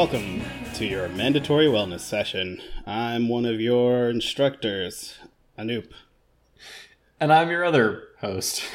Welcome to your mandatory wellness session. I'm one of your instructors, Anoop. And I'm your other host.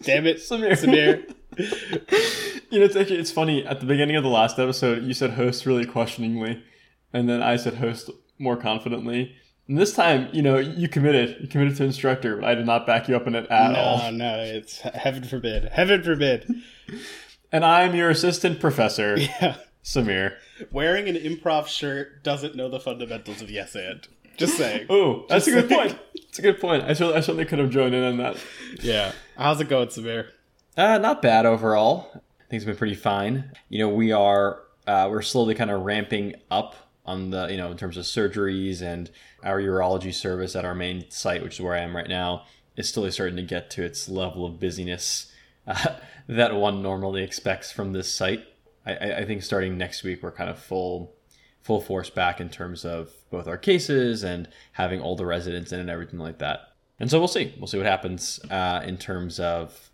Damn it, Samir. Samir. you know, it's actually it's funny. At the beginning of the last episode, you said host really questioningly, and then I said host more confidently. And this time, you know, you committed. You committed to instructor, but I did not back you up in it at no, all. no, no, it's heaven forbid. Heaven forbid. And I'm your assistant professor, Yeah. Samir. Wearing an improv shirt doesn't know the fundamentals of yes and. Just saying. Oh, that's Just a good saying. point. That's a good point. I certainly, I certainly could have joined in on that. Yeah. How's it going, Samir? Uh, not bad overall. Things have been pretty fine. You know, we are uh, we're slowly kind of ramping up on the you know in terms of surgeries and our urology service at our main site, which is where I am right now, is slowly starting to get to its level of busyness uh, that one normally expects from this site. I, I think starting next week we're kind of full full force back in terms of both our cases and having all the residents in and everything like that. And so we'll see. We'll see what happens uh, in terms of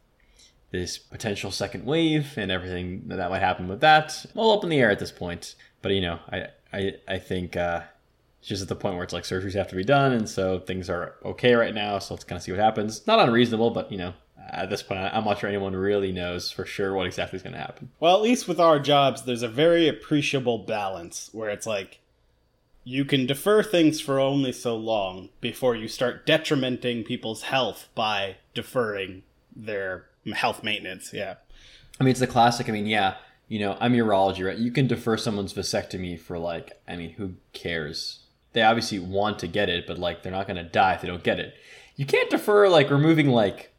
this potential second wave and everything that might happen with that. All up in the air at this point. But you know, I I, I think uh, it's just at the point where it's like surgeries have to be done, and so things are okay right now. So let's kind of see what happens. Not unreasonable, but you know, at this point, I'm not sure anyone really knows for sure what exactly is going to happen. Well, at least with our jobs, there's a very appreciable balance where it's like you can defer things for only so long before you start detrimenting people's health by deferring their health maintenance. Yeah. I mean, it's the classic. I mean, yeah, you know, I'm urology, right? You can defer someone's vasectomy for like, I mean, who cares? They obviously want to get it, but like, they're not going to die if they don't get it. You can't defer like removing like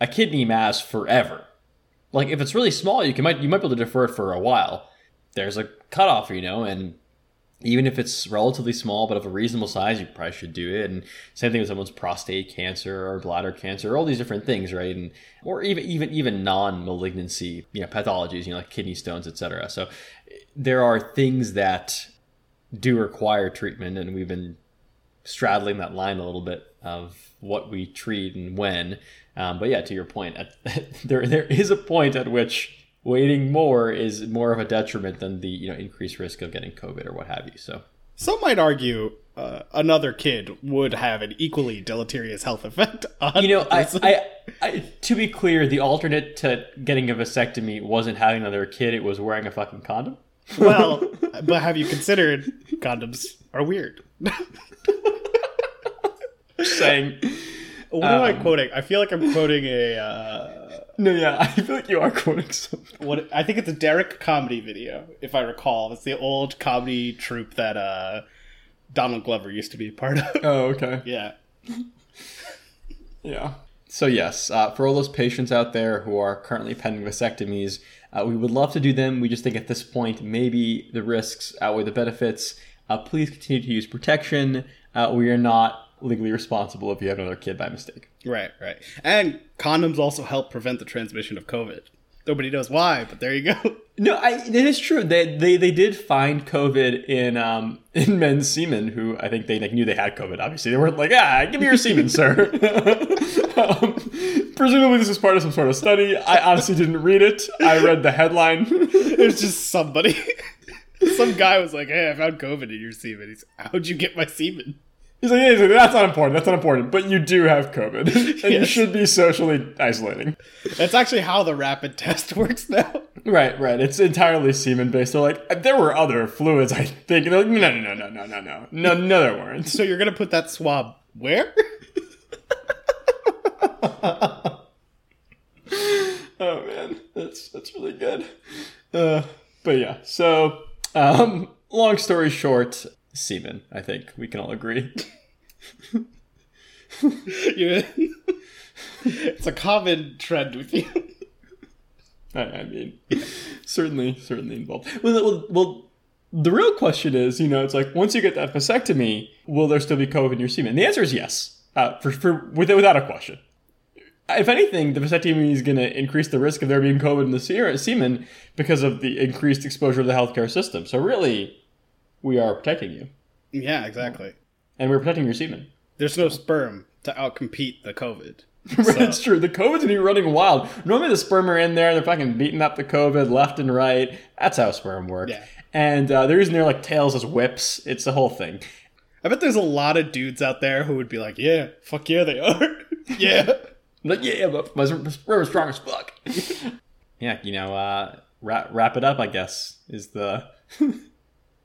a kidney mass forever. Like, if it's really small, you can might you might be able to defer it for a while. There's a cutoff, you know, and even if it's relatively small but of a reasonable size, you probably should do it. And same thing with someone's prostate cancer or bladder cancer, or all these different things, right? And or even even even non-malignancy, you know, pathologies, you know, like kidney stones, etc. So there are things that do require treatment, and we've been straddling that line a little bit of what we treat and when. Um, but yeah, to your point, at, there there is a point at which waiting more is more of a detriment than the you know increased risk of getting COVID or what have you. So Some might argue uh, another kid would have an equally deleterious health effect on you know, I. I, I to be clear, the alternate to getting a vasectomy wasn't having another kid; it was wearing a fucking condom. well, but have you considered condoms are weird? Saying, What am I Um, quoting? I feel like I'm quoting a uh, no, yeah, I feel like you are quoting something. what I think it's a Derrick comedy video, if I recall. It's the old comedy troupe that uh, Donald Glover used to be a part of. Oh, okay. yeah. Yeah. So yes, uh, for all those patients out there who are currently pending vasectomies, uh, we would love to do them. We just think at this point maybe the risks outweigh the benefits. Uh, please continue to use protection. Uh, we are not legally responsible if you have another kid by mistake. Right, right. And condoms also help prevent the transmission of COVID. Nobody knows why, but there you go. No, I, it is true. They, they they did find COVID in um in men's semen who I think they like, knew they had COVID. Obviously, they weren't like ah, give me your semen, sir. um, presumably, this is part of some sort of study. I honestly didn't read it. I read the headline. It was just somebody. Some guy was like, "Hey, I found COVID in your semen." He's, "How'd you get my semen?" He's like, "Yeah, that's not important. That's not important. But you do have COVID, and you should be socially isolating." That's actually how the rapid test works now. Right, right. It's entirely semen based. They're like, there were other fluids, I think. And they're like, no, no, no, no, no, no, no, no, no, there weren't. So you're gonna put that swab where? Oh man, that's that's really good. Uh, but yeah, so um, long story short, semen. I think we can all agree. It's a common trend with you. I, I mean, certainly, certainly involved. Well, well, well, the real question is, you know, it's like once you get that vasectomy, will there still be COVID in your semen? And the answer is yes, uh, for for without a question. If anything, the vasectomy is going to increase the risk of there being COVID in the semen because of the increased exposure to the healthcare system. So really, we are protecting you, Yeah, exactly. and we're protecting your semen. There's no sperm to outcompete the COVID. That's true. The COVID's gonna be running wild. Normally the sperm are in there, they're fucking beating up the COVID left and right. That's how sperm work. Yeah. and uh, they're using their like tails as whips. It's the whole thing. I bet there's a lot of dudes out there who would be like, "Yeah, fuck yeah, they are." yeah. Like, yeah, but my rubber's strong as fuck. yeah, you know, uh, wrap wrap it up. I guess is the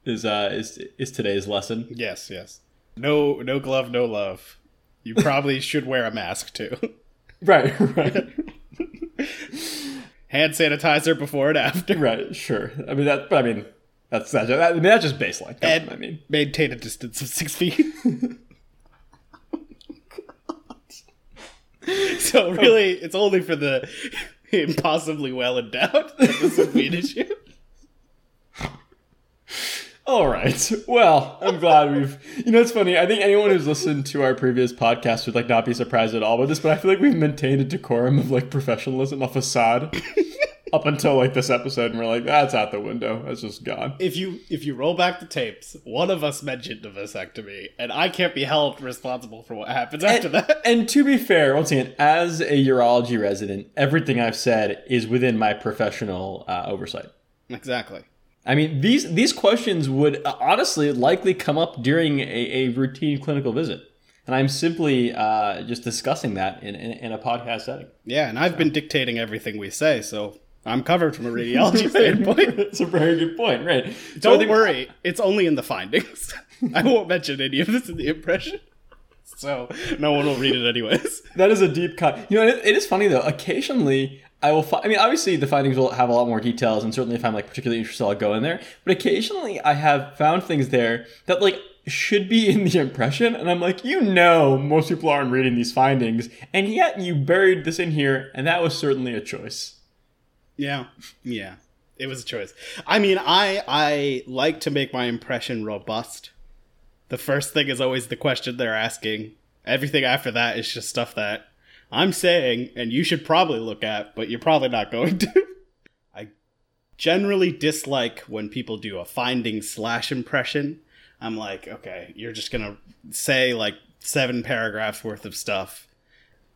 is uh is is today's lesson. Yes, yes. No, no glove, no love. You probably should wear a mask too. Right, right, Hand sanitizer before and after. right. Sure. I mean that, but I mean that's that's I mean that's just baseline. And I mean, maintain a distance of six feet. so really, it's only for the impossibly well endowed that this would be an issue. All right. Well, I'm glad we've. You know, it's funny. I think anyone who's listened to our previous podcast would like not be surprised at all with this, but I feel like we've maintained a decorum of like professionalism, a facade, up until like this episode, and we're like, that's out the window. That's just gone. If you if you roll back the tapes, one of us mentioned a vasectomy, and I can't be held responsible for what happens after and, that. And to be fair, once again, as a urology resident, everything I've said is within my professional uh, oversight. Exactly. I mean, these these questions would uh, honestly likely come up during a, a routine clinical visit, and I'm simply uh, just discussing that in, in, in a podcast setting. Yeah, and I've been dictating everything we say, so I'm covered from a radiology standpoint. It's a very good point, right? Don't think- worry, it's only in the findings. I won't mention any of this in the impression, so no one will read it anyways. That is a deep cut. You know, it, it is funny though. Occasionally, I will. Fi- I mean, obviously, the findings will have a lot more details, and certainly, if I'm like particularly interested, I'll go in there. But occasionally, I have found things there that like should be in the impression, and I'm like, you know, most people aren't reading these findings, and yet you buried this in here, and that was certainly a choice. Yeah, yeah, it was a choice. I mean, I I like to make my impression robust. The first thing is always the question they're asking. Everything after that is just stuff that I'm saying, and you should probably look at, but you're probably not going to. I generally dislike when people do a finding slash impression. I'm like, okay, you're just gonna say like seven paragraphs worth of stuff.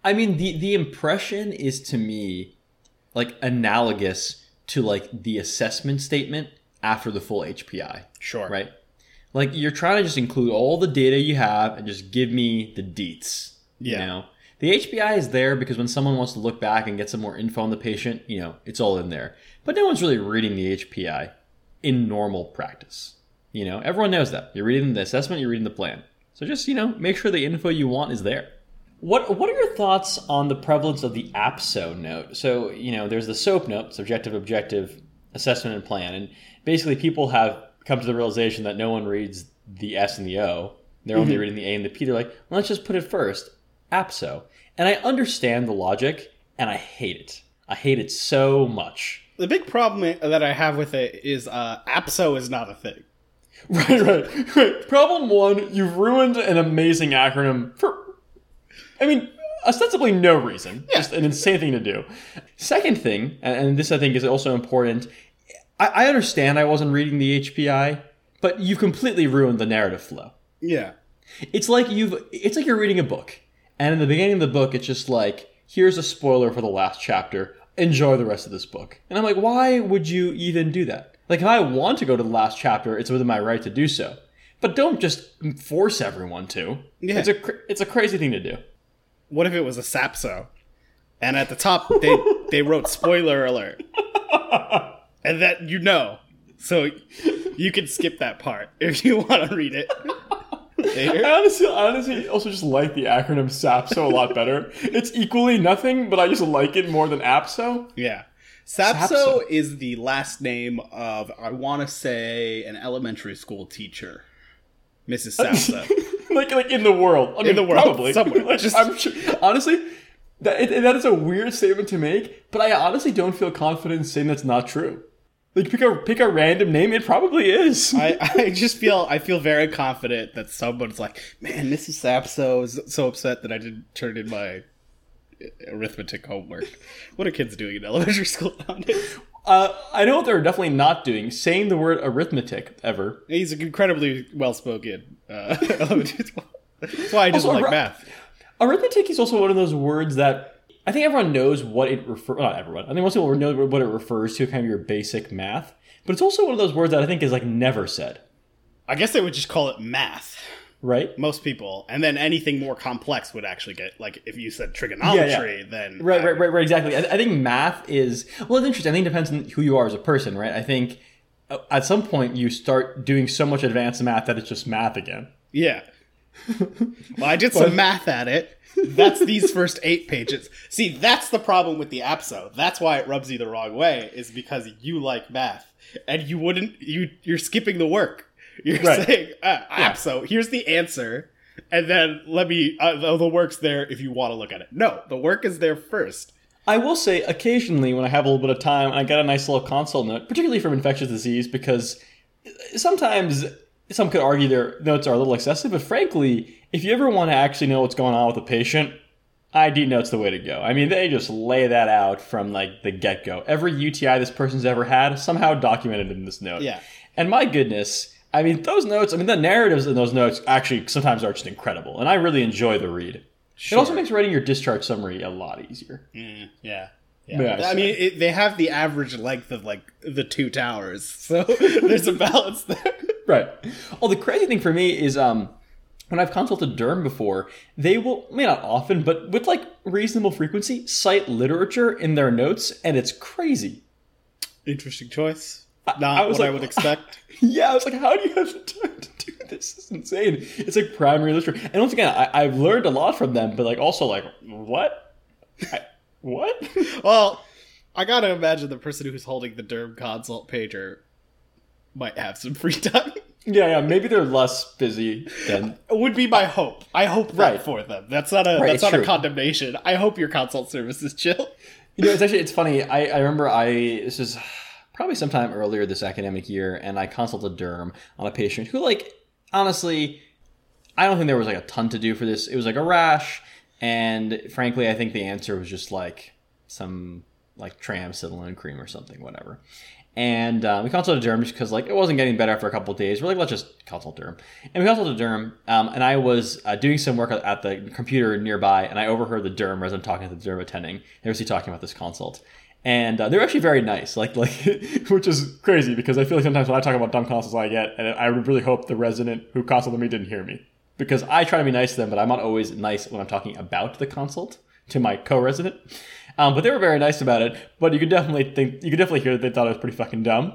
I mean, the the impression is to me like analogous to like the assessment statement after the full HPI. Sure. right? Like you're trying to just include all the data you have and just give me the deets. Yeah. You know, the HPI is there because when someone wants to look back and get some more info on the patient, you know, it's all in there. But no one's really reading the HPI in normal practice. You know, everyone knows that. You're reading the assessment, you're reading the plan. So just, you know, make sure the info you want is there. What what are your thoughts on the prevalence of the APSO note? So, you know, there's the SOAP note, subjective, objective, assessment, and plan. And basically people have come to the realization that no one reads the S and the O. They're only mm-hmm. reading the A and the P. They're like, well, let's just put it first. APSO. And I understand the logic, and I hate it. I hate it so much. The big problem that I have with it is uh, APSO is not a thing. Right, right, right. Problem one, you've ruined an amazing acronym for, I mean, ostensibly no reason. Just an insane thing to do. Second thing, and and this I think is also important, I, I understand I wasn't reading the HPI, but you've completely ruined the narrative flow. Yeah. It's like you've, it's like you're reading a book, and in the beginning of the book, it's just like, here's a spoiler for the last chapter. Enjoy the rest of this book. And I'm like, why would you even do that? Like, if I want to go to the last chapter, it's within my right to do so. But don't just force everyone to. Yeah. It's a it's a crazy thing to do. What if it was a SAPSO? And at the top, they, they wrote spoiler alert. And that you know. So you can skip that part if you want to read it. I honestly, I honestly also just like the acronym SAPSO a lot better. It's equally nothing, but I just like it more than APSO. Yeah. Sapso, Sapso. is the last name of, I want to say, an elementary school teacher. Mrs. Sapso. like like in the world. I mean, the world, probably somewhere. Like, Just- I'm sure. Honestly, that that is a weird statement to make, but I honestly don't feel confident in saying that's not true. Like pick a pick a random name. It probably is. I, I just feel I feel very confident that someone's like, man, Mrs. Sapso is so upset that I didn't turn in my arithmetic homework. What are kids doing in elementary school nowadays? uh, I know what they're definitely not doing. Saying the word arithmetic ever. He's incredibly well spoken. Uh, elementary school. That's why I just Also, like math. Arithmetic is also one of those words that I think everyone knows what it refers. Not everyone. I think most people know what it refers to, kind of your basic math. but it's also one of those words that I think is like never said, I guess they would just call it math. right? Most people, and then anything more complex would actually get like if you said trigonometry, then Right, right, right, right. Exactly. I, I think math is well. It's interesting. I think it depends on who you are as a person, right? I think uh, at some point you start doing so much advanced math that it's just math again. Yeah. Well, I did some math at it. That's these first eight pages. See, that's the problem with the APSO. That's why it rubs you the wrong way, is because you like math. And you wouldn't you you're skipping the work. You're Right. saying, uh, APSO, here's the answer. And then let me uh, the, work's there if you want to look at it. No, the work is there first. I will say occasionally when I have a little bit of time I get a nice little console note, particularly from infectious disease, because sometimes some could argue their notes are a little excessive, but frankly, if you ever want to actually know what's going on with a patient, ID note's the way to go. I mean, they just lay that out from like the get go. Every UTI this person's ever had somehow documented in this note. Yeah. And my goodness, I mean, those notes, I mean, the narratives in those notes actually sometimes are just incredible, and I really enjoy the read. It also makes writing your discharge summary a lot easier. Mm, yeah. Yeah. Yeah, I mean, it, they have the average length of like the two towers, so there's a balance there. Right. Well, the crazy thing for me is um, when I've consulted Derm before, they will, may not often, but with like reasonable frequency, cite literature in their notes, and it's crazy. Interesting choice. Not I was what I would expect. Yeah, I was like, how do you have the time to do this? This is insane. It's like primary literature. And once again, I, I've learned a lot from them, but like also like, what? I, what? Well, I gotta imagine the person who's holding the Derm consult pager might have some free time. yeah, yeah, maybe they're less busy than. would be my hope. I hope that Right. for them. That's not a Right, that's not a condemnation. I hope your consult service is chill. You know, it's actually it's funny. I, I remember I this is probably sometime earlier this academic year, and I consulted derm on a patient who, like, honestly, I don't think there was like a ton to do for this. It was like a rash, and frankly, I think the answer was just like some like Tram, triamcinolone cream or something, whatever. And uh, we consulted derm just because like it wasn't getting better after a couple days. We're like, let's just consult a derm. And we consulted derm, um, and I was uh, doing some work at the computer nearby, and I overheard the resident talking to the derm attending. They were talking about this consult, and uh, they were actually very nice, like like which is crazy because I feel like sometimes when I talk about dumb consults I get, and I really hope the resident who consulted me didn't hear me because I try to be nice to them, but I'm not always nice when I'm talking about the consult to my co-resident. Um, but they were very nice about it. But you could definitely think you could definitely hear that they thought it was pretty fucking dumb.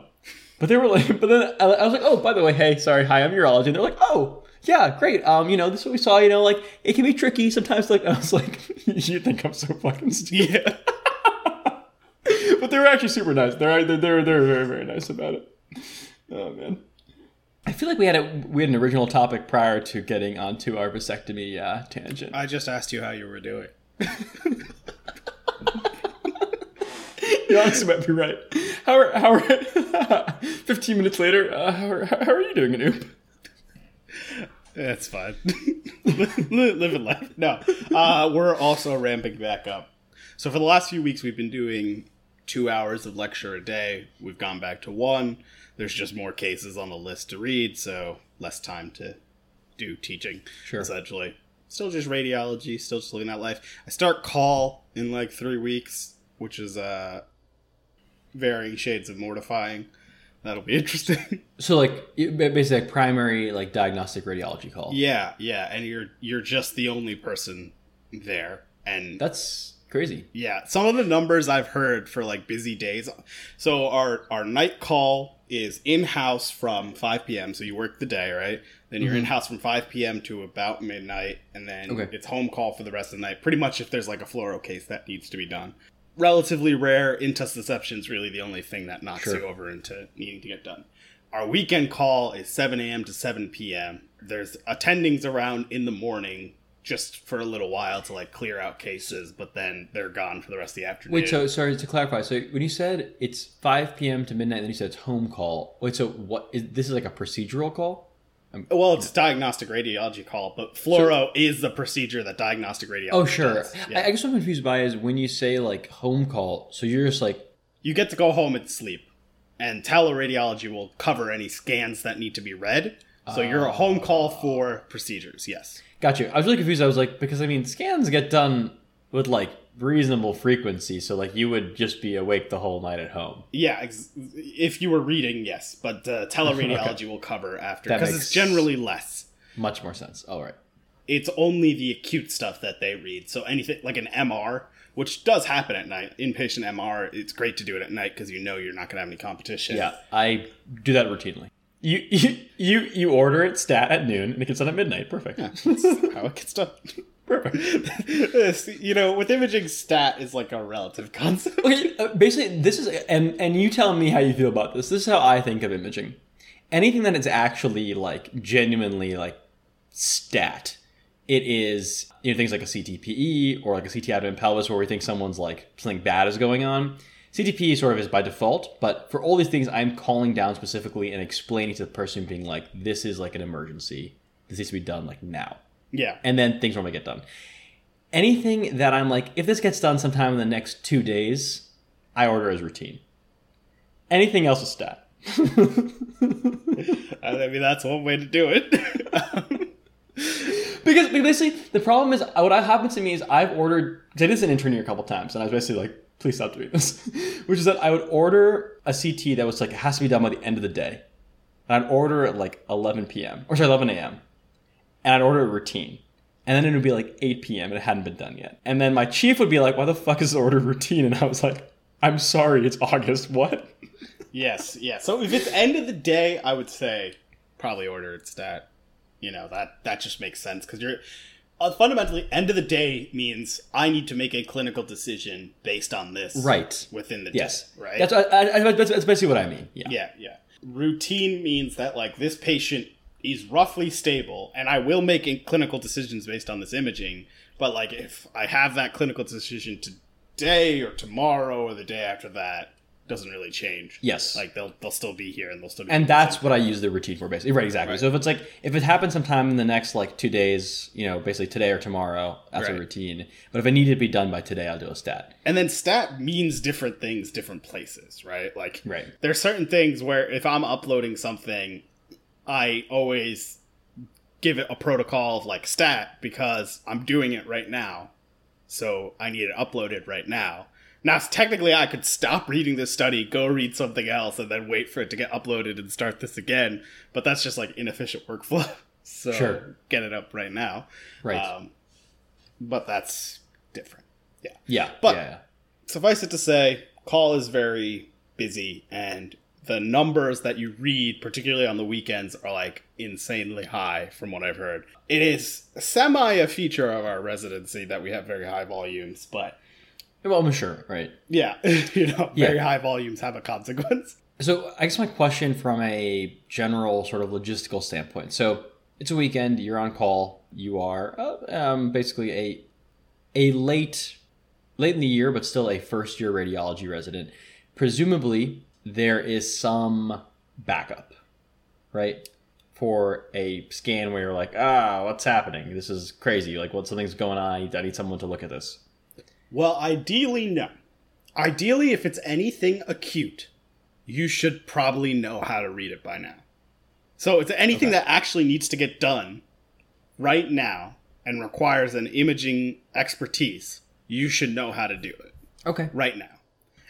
But they were like, but then I was like, oh, by the way, hey, sorry, hi, I'm urology. And they're like, oh, yeah, great. Um, you know, this is what we saw. You know, like it can be tricky sometimes. Like I was like, you think I'm so fucking stupid? Yeah. but they were actually super nice. They're they're they're, they're very very nice about it. Oh man. I feel like we had a we had an original topic prior to getting onto our vasectomy uh, tangent. I just asked you how you were doing. You honestly might be right. How are, how are, 15 minutes later, uh, how, are, how are you doing, Anoop? That's fine. live, live and laugh. No, uh, we're also ramping back up. So for the last few weeks, we've been doing two hours of lecture a day. We've gone back to one. There's just more cases on the list to read, so less time to do teaching. Sure. Essentially, still just radiology. Still just living that life. I start call in like three weeks, which is uh, varying shades of mortifying. That'll be interesting. So, like, basically, like primary, like, diagnostic radiology call. Yeah, yeah, and you're you're just the only person there, and That's crazy. yeah, some of the numbers I've heard for like busy days. So our our night call is in house from 5 p.m. So you work the day, right? Then you're mm-hmm. in house from 5 p.m. to about midnight, and then Okay. it's home call for the rest of the night. Pretty much, if there's like a fluoro case that needs to be done. Relatively rare. Intussusception is really the only thing that knocks Sure. you over into needing to get done. Our weekend call is 7 a.m. to 7 p.m. There's attendings around in the morning just for a little while to like clear out cases, but then they're gone for the rest of the afternoon. Wait, so, sorry, to clarify, so when you said it's 5 p.m. to midnight, and then you said it's home call. Wait, so what is this is like a procedural call? well, it's diagnostic radiology call, but fluoro is the procedure that diagnostic radiology. Oh, sure. Yeah. I, I guess what I'm confused by is when you say, like, home call, so you're just like, you get to go home and sleep, and teleradiology will cover any scans that need to be read. So you're a ah. home call for procedures. Yes. Got you. I was really confused. I was like, because I mean, scans get done with like reasonable frequency. So like you would just be awake the whole night at home. Yeah, ex- if you were reading, yes, but uh, teleradiology will cover after because it's generally less. Much more sense. All right. It's only the acute stuff that they read. So anything like an MR, which does happen at night, inpatient MR, it's great to do it at night because you know you're not going to have any competition. Yeah, I do that routinely. You you you, you order it stat at noon and it gets done at midnight. Perfect. That's how it gets done. Perfect. you know, with imaging, stat is like a relative concept. Okay, uh, basically, this is and and you tell me how you feel about this. This is how I think of imaging. Anything that is actually like genuinely like stat, it is you know things like a CTPE or like a CT abdomen pelvis where we think someone's like something bad is going on. CTPE sort of is by default, but for all these things, I'm calling down specifically and explaining to the person being like, this is like an emergency. This needs to be done like now Yeah. and then things normally get done. Anything that I'm like, if this gets done sometime in the next two days, I order as routine. Anything else is stat. I mean, that's one way to do it. Because basically, the problem is what happened to me is I've ordered. Because I did this in intern year a couple times, and I was basically like, please stop doing this. Which is that I would order a CT that was like, it has to be done by the end of the day. And I'd order at like 11 p.m. or sorry, 11 a.m. And I'd order a routine. And then it would be like 8 p.m. and it hadn't been done yet. And then my chief would be like, why the fuck is this order routine? And I was like, I'm sorry, it's August. What? yes, yeah. So if it's end of the day, I would say probably order it stat. You know that that just makes sense because you're uh, fundamentally end of the day means I need to make a clinical decision based on this Right. within the Yes. day, right? That's, I, I, that's, that's basically what I mean. Yeah. Yeah, yeah. Routine means that like this patient is roughly stable, and I will make in- clinical decisions based on this imaging. But like if I have that clinical decision today or tomorrow or the day after that, doesn't really change. Yes. like they'll they'll still be here and they'll still be. and that's what I use the routine for, basically. Right, exactly. So if it's like if it happens sometime in the next like two days, you know, basically today or tomorrow, that's a routine. But if it needed to be done by today, I'll do a stat. and then stat means different things different places, right? Like Right. there's certain things where if I'm uploading something, I always give it a protocol of like stat because I'm doing it right now. So I need it uploaded right now. Now, technically, I could stop reading this study, go read something else, and then wait for it to get uploaded and start this again. But that's just like inefficient workflow. So Sure. get it up right now. Right. Um, but that's different. Yeah yeah. but- yeah, suffice it to say, call is very busy, and the numbers that you read, particularly on the weekends, are like insanely high from what I've heard. It is semi a feature of our residency that we have very high volumes, but Well, I'm sure. Right. yeah, you know, very Yeah. high volumes have a consequence. So I guess my question from a general sort of logistical standpoint. So it's a weekend. You're on call. You are uh, um, basically a a late late in the year, but still a first year radiology resident. Presumably, there is some backup, right? For a scan where you're like, ah, what's happening? This is crazy. Like, what something's going on. I need, I need someone to look at this. Well, ideally, no. Ideally, if it's anything acute, you should probably know how to read it by now. So it's anything Okay. that actually needs to get done right now and requires an imaging expertise, you should know how to do it Okay. right now.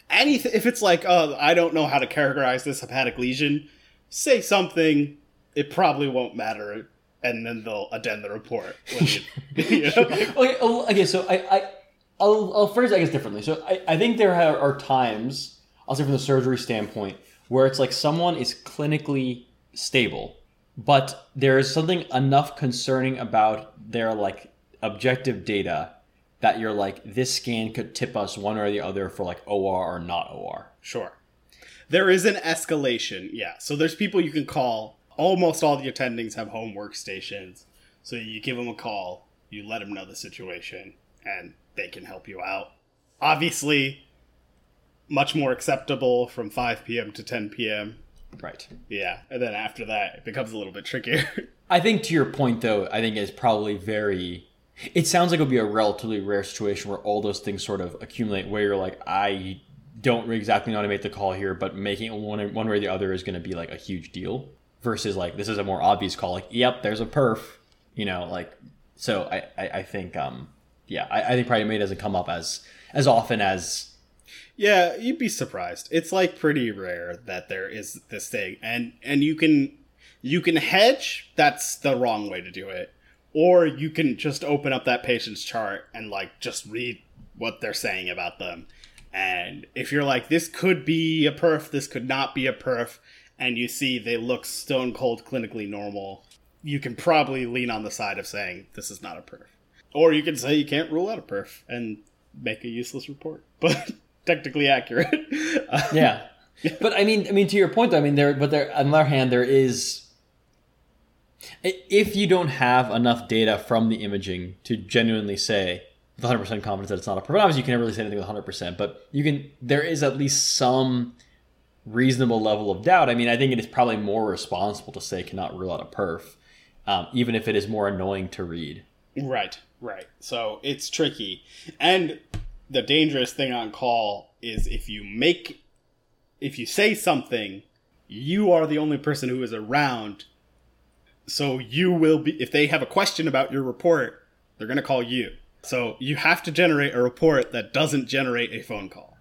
Anything if it's like, oh, I don't know how to characterize this hepatic lesion, say something. It probably won't matter, and then they'll addend the report. You, you know, okay, oh, okay. So I, I, I'll, I'll phrase it, I guess differently. So I, I think there are, are times, I'll say from the surgery standpoint, where it's like someone is clinically stable, but there is something enough concerning about their like objective data that you're like this scan could tip us one or the other for like OR or not OR. Sure. There is an escalation, yeah. So there's people you can call. Almost all the attendings have home workstations. So you give them a call, you let them know the situation, and they can help you out. Obviously, much more acceptable from 5 p.m. to 10 p.m. Right. Yeah. And then after that, it becomes a little bit trickier. I think to your point, though, I think it's probably very. It sounds like it would be a relatively rare situation where all those things sort of accumulate, where you're like, I don't exactly know how to make the call here, but making it one one way or the other is going to be like a huge deal. Versus like this is a more obvious call, like, yep, there's a perf, you know, like. So I I, I think um yeah, I, I think Pride May doesn't come up as as often as Yeah, you'd be surprised. It's like pretty rare that there is this thing, and and you can you can hedge. That's the wrong way to do it, or you can just open up that patient's chart and like just read what they're saying about them. And if you're like, this could be a perf, this could not be a perf, and you see they look stone cold clinically normal, you can probably lean on the side of saying this is not a perf. Or you can say you can't rule out a perf and make a useless report, but technically accurate. yeah. But I mean, I mean, to your point, though, I mean, there, but there, on the other hand, there is, if you don't have enough data from the imaging to genuinely say with 100% confidence that it's not a perf, obviously you can never really say anything with 100%, but you can, there is at least some reasonable level of doubt. I mean, I think it is probably more responsible to say cannot rule out a perf, um, even if it is more annoying to read. Right, right. So it's tricky. And the dangerous thing on call is if you make, if you say something, you are the only person who is around. So you will be, if they have a question about your report, they're going to call you. So you have to generate a report that doesn't generate a phone call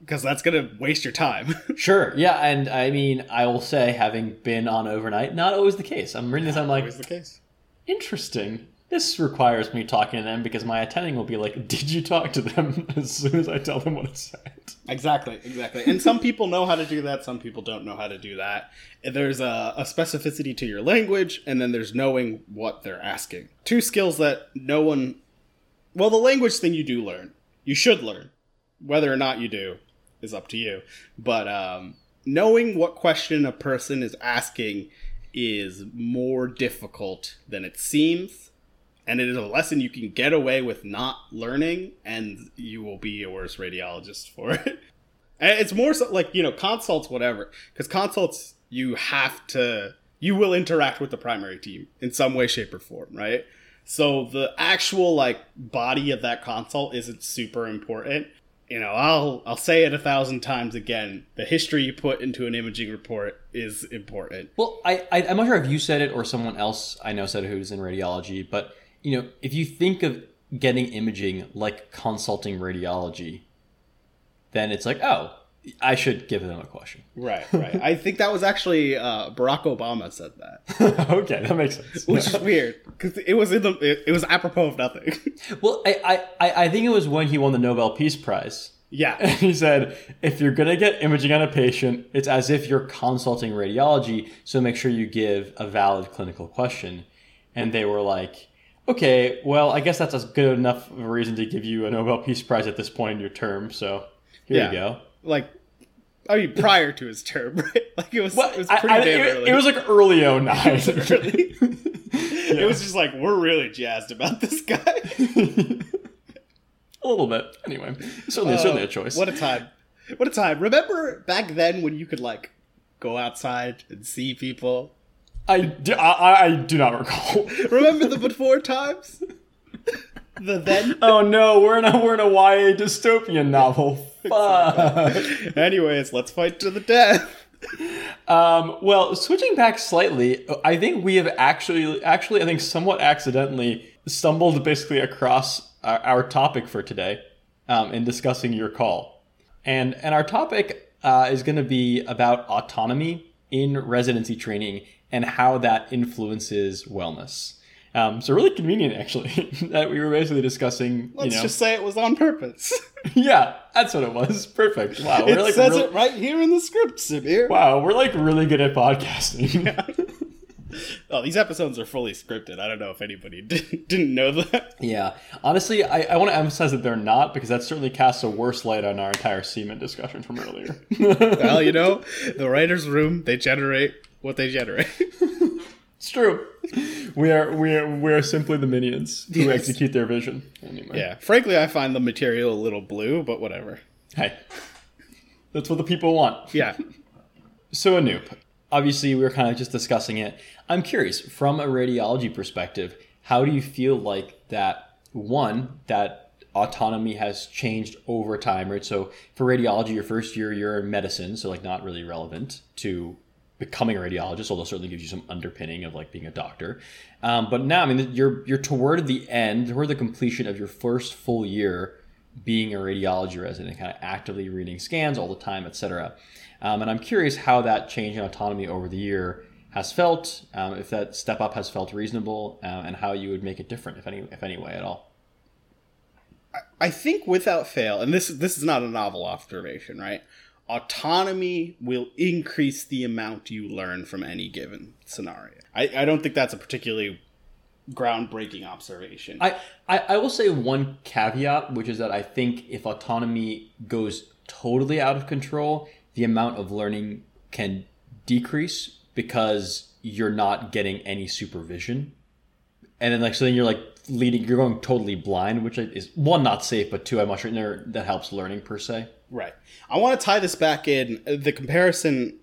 because that's going to waste your time. sure. Yeah. And I mean, I will say, having been on overnight, not always the case. I'm reading this, I'm like, always the case. Interesting. This requires me talking to them because my attending will be like, "Did you talk to them?" as soon as I tell them what it said. Exactly, exactly. And some people know how to do that. Some people don't know how to do that. There's a, a specificity to your language, and then there's knowing what they're asking. Two skills that no one. Well, the language thing you do learn. You should learn. Whether or not you do is up to you. But um, knowing what question a person is asking is more difficult than it seems and it is a lesson you can get away with not learning and you will be a worse radiologist for it. And it's more so like you know consults whatever because consults you have to you will interact with the primary team in some way shape or form right? So the actual like body of that consult isn't super important. You know i'll i'll say it a thousand times again the history you put into an imaging report is important. Well i, I i'm not sure if you said it or someone else i know said who's in radiology but you know, if you think of getting imaging like consulting radiology, then it's like, oh, I should give them a question. Right, right. I think that was actually uh, Barack Obama said that. okay, that makes sense. Which is weird because it was in the it, it, was apropos of nothing. well, I, I I think it was when he won the Nobel Peace Prize. Yeah, and he said if you're gonna get imaging on a patient, it's as if you're consulting radiology. So make sure you give a valid clinical question. And they were like, okay, well, I guess that's a good enough of a reason to give you a Nobel Peace Prize at this point in your term. So here yeah. you go. Like, I mean, prior to his term, right? Like it was, well, it was pretty I, I, damn it, early. It was like early 09. really? yeah. It was just like we're really jazzed about this guy. a little bit, anyway. Certainly, uh, certainly a choice. What a time! What a time! Remember back then when you could like go outside and see people I do, I, I do not recall. Remember the before times? the then? Oh no, we're in a we're in a YA dystopian novel. Fuck. Anyways, let's fight to the death. Um, well, switching back slightly, I think we have actually, actually, I think somewhat accidentally stumbled basically across our, our topic for today um, in discussing your call, and and our topic uh, is going to be about autonomy in residency training and how that influences wellness. Um, so really convenient, actually, that we were basically discussing. Let's you know, just say it was on purpose. yeah, that's what it was. Perfect. Wow, it like says it right here in the script, Samir. Wow, we're like really good at podcasting. Yeah. oh, these episodes are fully scripted. I don't know if anybody did, didn't know that. Yeah, honestly, I, I want to emphasize that they're not because that certainly casts a worse light on our entire semen discussion from earlier. well, you know, the writers' room they generate what they generate. it's true. We are we are we are simply the minions who yes. execute their vision. Anyway. Yeah. Frankly, I find the material a little blue, but whatever. Hey, that's what the people want. Yeah. So Anoop. obviously we are kind of just discussing it. I'm curious, from a radiology perspective, how do you feel like that one that autonomy has changed over time, right? So for radiology, your first year you're in medicine, so like not really relevant to becoming a radiologist, although certainly gives you some underpinning of like being a doctor. Um, but now, I mean, you're you're toward the end, toward the completion of your first full year being a radiology resident, kind of actively reading scans all the time, etc. Um, and I'm curious how that change in autonomy over the year has felt, um, if that step up has felt reasonable, uh, and how you would make it different, if any, if any way at all. I think without fail, and this this is not a novel observation, right? Autonomy will increase the amount you learn from any given scenario. I, I don't think that's a particularly groundbreaking observation. I, I, I will say one caveat, which is that I think if autonomy goes totally out of control, the amount of learning can decrease because you're not getting any supervision. And then like so then you're like leading you're going totally blind, which is one not safe, but two I'm not sure that helps learning per se. Right. I want to tie this back in. Uh, the comparison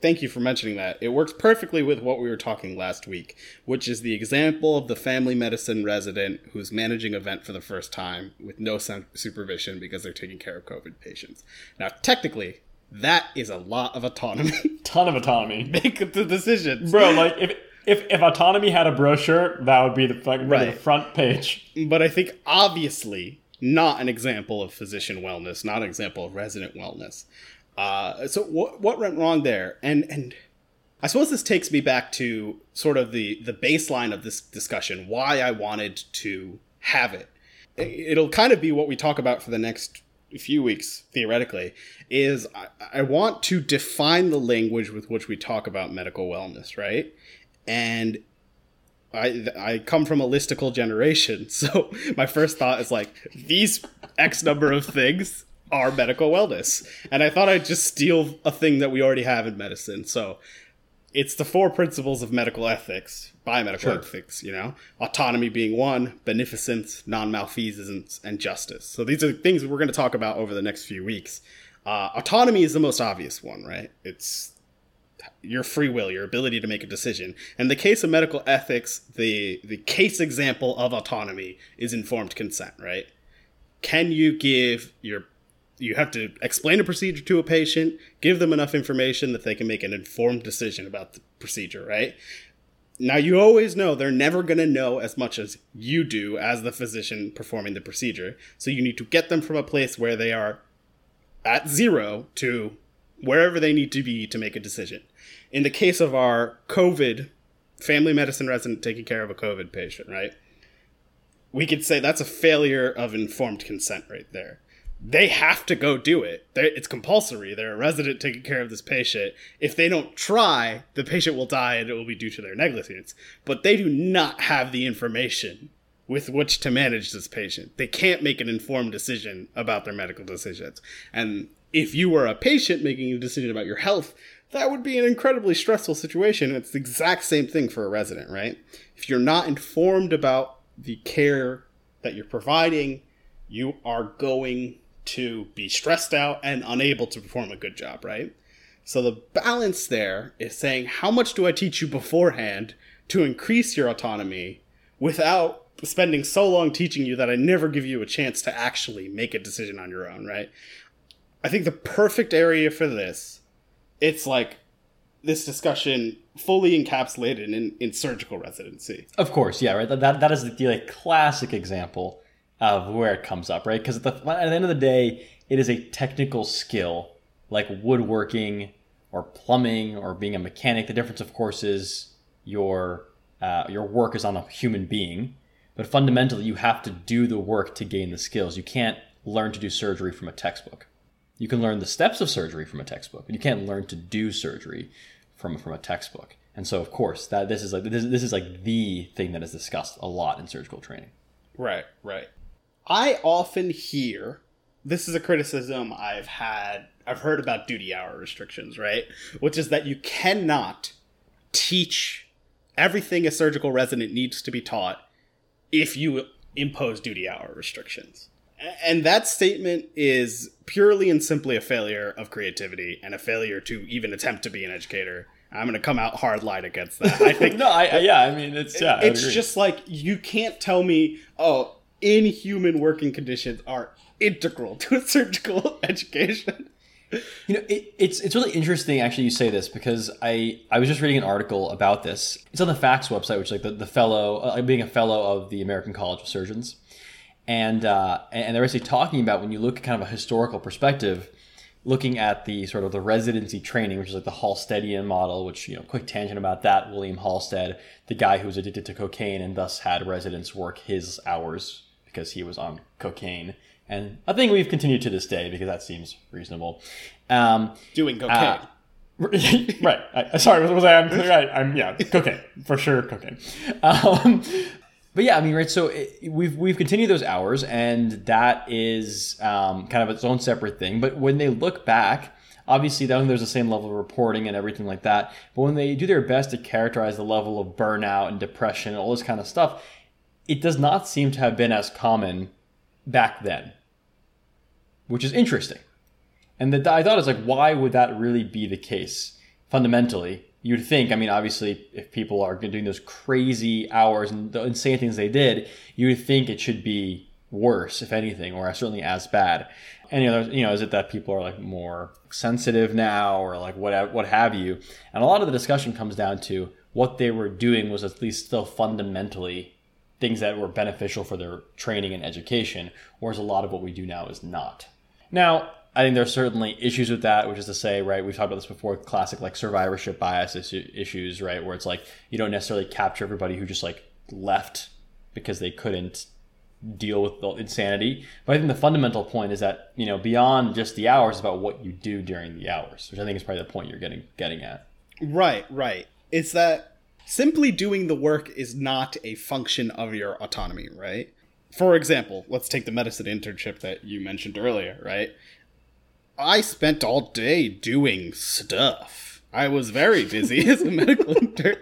thank you for mentioning that. It works perfectly with what we were talking last week, which is the example of the family medicine resident who's managing event for the first time with no supervision because they're taking care of COVID patients. Now, technically, that is a lot of autonomy. Ton of autonomy. Make the decisions. Bro, like if if, if autonomy had a brochure, that would be the, right. the front page. But I think obviously not an example of physician wellness, not an example of resident wellness. Uh, so what what went wrong there? And and I suppose this takes me back to sort of the the baseline of this discussion, why I wanted to have it. It'll kind of be what we talk about for the next few weeks theoretically is I, I want to define the language with which we talk about medical wellness, right? And I I come from a listicle generation, so my first thought is like these X number of things are medical wellness. And I thought I'd just steal a thing that we already have in medicine. So it's the four principles of medical ethics, biomedical sure. ethics, you know, autonomy being one, beneficence, non malfeasance, and justice. So these are things we're going to talk about over the next few weeks. Uh, autonomy is the most obvious one, right? It's your free will, your ability to make a decision. In the case of medical ethics, the the case example of autonomy is informed consent, right? Can you give your you have to explain a procedure to a patient, give them enough information that they can make an informed decision about the procedure, right? Now, you always know they're never going to know as much as you do as the physician performing the procedure. So you need to get them from a place where they are at zero to wherever they need to be to make a decision. In the case of our COVID family medicine resident taking care of a COVID patient, right? We could say that's a failure of informed consent right there they have to go do it. They're, it's compulsory. They're a resident taking care of this patient. If they don't try, the patient will die and it will be due to their negligence. But they do not have the information with which to manage this patient. They can't make an informed decision about their medical decisions. And if you were a patient making a decision about your health, that would be an incredibly stressful situation. It's the exact same thing for a resident, right? If you're not informed about the care that you're providing, you are going to be stressed out and unable to perform a good job, right? So the balance there is saying, how much do I teach you beforehand to increase your autonomy without spending so long teaching you that I never give you a chance to actually make a decision on your own, right? I think the perfect area for this, it's like this discussion fully encapsulated in, in surgical residency. Of course, yeah, right. That that is the like classic example of where it comes up, right? Because at, the, at, the end of the day, it is a technical skill like woodworking or plumbing or being a mechanic. The difference, of course, is your uh, your work is on a human being, but fundamentally, you have to do the work to gain the skills. You can't learn to do surgery from a textbook. You can learn the steps of surgery from a textbook, but you can't learn to do surgery from from a textbook. And so, of course, that this is like this, this is like the thing that is discussed a lot in surgical training. Right, right. I often hear this is a criticism I've had I've heard about duty hour restrictions, right? Which is that you cannot teach everything a surgical resident needs to be taught if you impose duty hour restrictions. And that statement is purely and simply a failure of creativity and a failure to even attempt to be an educator. I'm going to come out hard line against that. I think no, I, yeah, I mean it's yeah, it's just like you can't tell me, oh, inhuman working conditions are integral to a surgical education. You know, it, it's it's really interesting actually you say this because I I was just reading an article about this. It's on the FACS website, which is like the, the fellow uh, being a fellow of the American College of Surgeons, and uh, and they're basically talking about when you look at kind of a historical perspective, looking at the sort of the residency training, which is like the Halstedian model. Which you know, quick tangent about that. William Halsted, the guy who was addicted to cocaine and thus had residents work his hours because he was on cocaine and a thing we've continued to this day because that seems reasonable. Um, Doing cocaine. Uh, right. I, sorry, was, was I unclear? I, I'm yeah, cocaine for sure, cocaine. Um, but yeah, I mean, right. So it, we've we've continued those hours, and that is um, kind of its own separate thing. But when they look back, obviously, there's the same level of reporting and everything like that. But when they do their best to characterize the level of burnout and depression and all this kind of stuff, it does not seem to have been as common back then which is interesting. And the, I thought it's like, why would that really be the case? Fundamentally, you'd think. I mean, obviously, if people are doing those crazy hours and the insane things they did, you would think it should be worse, if anything, or certainly as bad. And you know, you know, is it that people are like more sensitive now, or like what what have you? And a lot of the discussion comes down to what they were doing was at least still fundamentally things that were beneficial for their training and education, whereas a lot of what we do now is not. Now, I think there's certainly issues with that, which is to say, right, we've talked about this before, classic like survivorship bias issues, right, where it's like you don't necessarily capture everybody who just like left because they couldn't deal with the insanity. But I think the fundamental point is that, you know, beyond just the hours, about what you do during the hours, which I think is probably the point you're getting getting at. Right, right. It's that simply doing the work is not a function of your autonomy, right? for example, let's take the medicine internship that you mentioned earlier, right? I spent all day doing stuff. I was very busy as a medical intern.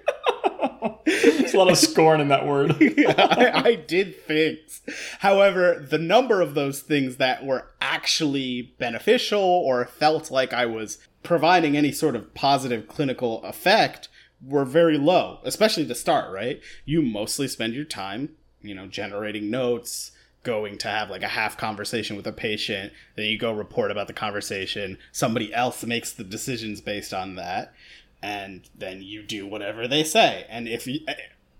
There's a lot of scorn in that word. yeah, I, I, did things. However, the number of those things that were actually beneficial or felt like I was providing any sort of positive clinical effect were very low, especially to start, right? You mostly spend your time you know, generating notes, going to have like a half conversation with a patient, then you go report about the conversation, somebody else makes the decisions based on that, and then you do whatever they say. And if you, eh,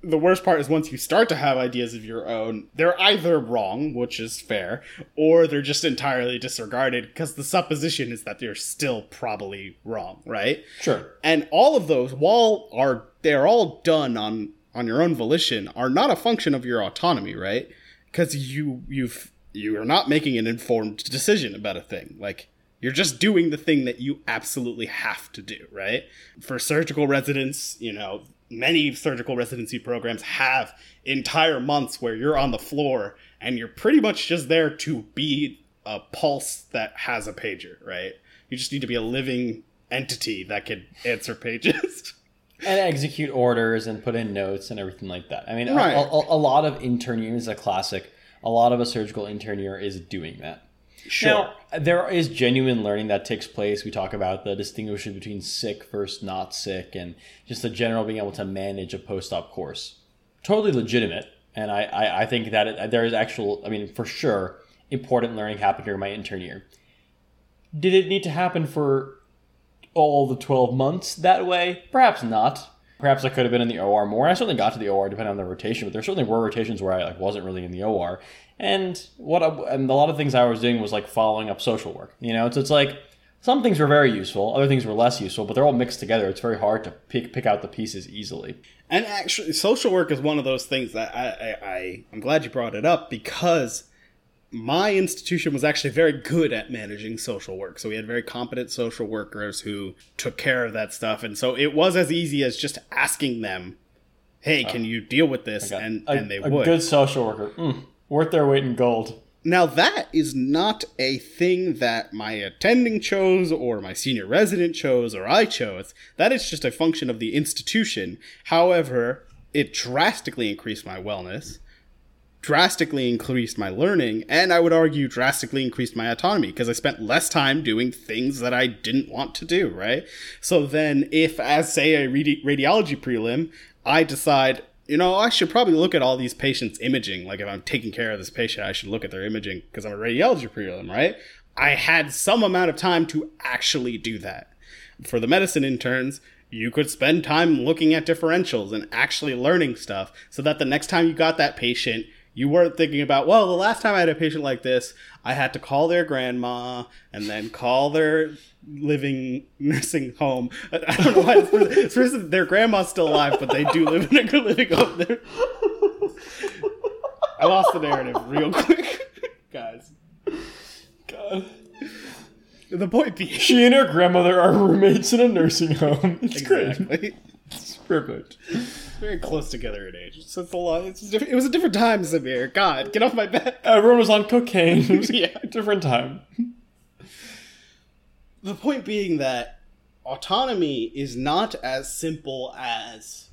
the worst part is once you start to have ideas of your own, they're either wrong, which is fair, or they're just entirely disregarded because the supposition is that they're still probably wrong, right? Sure. And all of those, while are they're all done on on your own volition are not a function of your autonomy, right? Because you you've you are not making an informed decision about a thing. Like you're just doing the thing that you absolutely have to do, right? For surgical residents, you know, many surgical residency programs have entire months where you're on the floor and you're pretty much just there to be a pulse that has a pager, right? You just need to be a living entity that can answer pages. And execute orders and put in notes and everything like that. I mean, right. a, a, a, lot of intern year is a classic. A lot of a surgical intern year is doing that. Sure. Now, there is genuine learning that takes place. We talk about the distinguishing between sick versus not sick and just the general being able to manage a post op course. Totally legitimate. And I, I, I think that it, there is actual, I mean, for sure, important learning happened during my intern year. Did it need to happen for all the 12 months that way? Perhaps not. Perhaps I could have been in the OR more. I certainly got to the OR depending on the rotation, but there certainly were rotations where I like wasn't really in the OR. And what I, and a lot of things I was doing was like following up social work. You know, it's it's like some things were very useful, other things were less useful, but they're all mixed together. It's very hard to pick pick out the pieces easily. And actually, social work is one of those things that I, I, I I'm glad you brought it up because my institution was actually very good at managing social work. So we had very competent social workers who took care of that stuff. And so it was as easy as just asking them, hey, can you deal with this? And, a, and they a would. good social worker. Mm, worth their weight in gold. Now, that is not a thing that my attending chose, or my senior resident chose, or I chose. That is just a function of the institution. However, it drastically increased my wellness drastically increased my learning and I would argue drastically increased my autonomy because I spent less time doing things that I didn't want to do, right? So then if as say a radi- radiology prelim, I decide, you know, I should probably look at all these patients imaging, like if I'm taking care of this patient, I should look at their imaging because I'm a radiology prelim, right? I had some amount of time to actually do that. For the medicine interns, you could spend time looking at differentials and actually learning stuff so that the next time you got that patient, you weren't thinking about, well, the last time I had a patient like this, I had to call their grandma and then call their living nursing home. I don't know why. It's first, their grandma's still alive, but they do live in a living home there. I lost the narrative real quick, guys. God. The point being, She and her grandmother are roommates in a nursing home. It's great. exactly. It's perfect. Very close together in age. So it's a lot. It's diff- it was a different time, Samir. God, get off my back. Everyone was on cocaine. It was Yeah. a different time. The point being that autonomy is not as simple as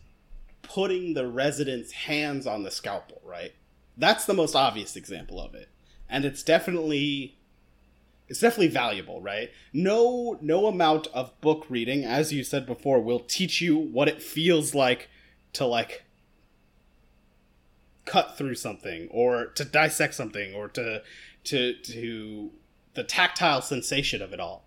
putting the resident's hands on the scalpel, right? That's the most obvious example of it. And it's definitely it's definitely valuable, right? No no amount of book reading, as you said before, will teach you what it feels like to like cut through something or to dissect something or to to to the tactile sensation of it all.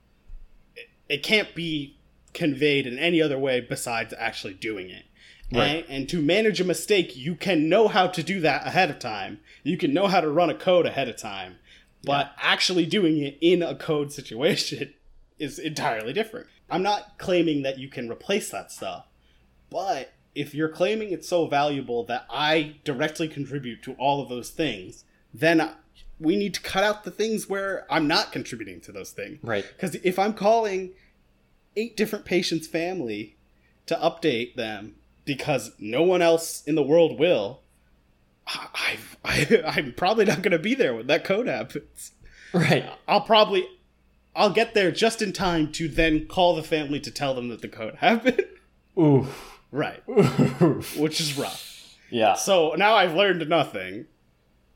It, it can't be conveyed in any other way besides actually doing it. Right. and, and to manage a mistake you can know how to do that ahead of time. You can know how to run a code ahead of time. But actually doing it in a code situation is entirely different. I'm not claiming that you can replace that stuff but if you're claiming it's so valuable that I directly contribute to all of those things, then we need to cut out the things where I'm not contributing to those things. Right. Because if I'm calling eight different patients' family to update them because no one else in the world will, I, I, I'm probably not going to be there when that code happens. Right. I'll probably, I'll get there just in time to then call the family to tell them that the code happened. Oof. Right. Which is rough. Yeah. So now I've learned nothing.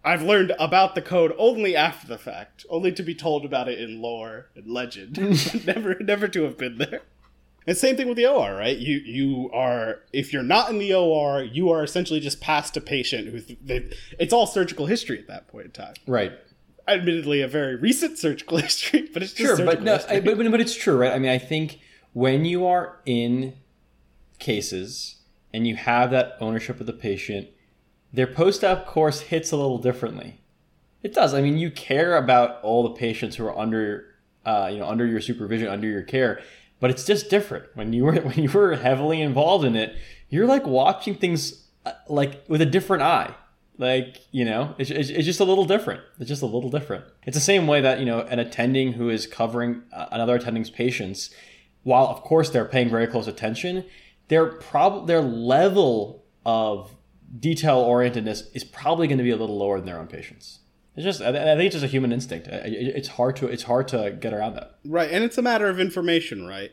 I've learned about the code only after the fact, only to be told about it in lore and legend, never, never to have been there. And same thing with the OR, right? You you are if you're not in the OR, you are essentially just past a patient who it's all surgical history at that point in time. Right. Admittedly, a very recent surgical history, but it's just Sure, but no. I, but but it's true, right? I mean, I think when you are in cases and you have that ownership of the patient, their post-op course hits a little differently. It does. I mean, you care about all the patients who are under, uh, you know, under your supervision, under your care, but it's just different when you were when you were heavily involved in it. You're like watching things uh, like with a different eye. Like you know, it's, it's, it's just a little different. It's just a little different. It's the same way that you know an attending who is covering uh, another attending's patients, while of course they're paying very close attention, their prob their level of detail orientedness is probably going to be a little lower than their own patients. It's just, I think it's just a human instinct. It's hard to, it's hard to get around that. Right, and it's a matter of information, right?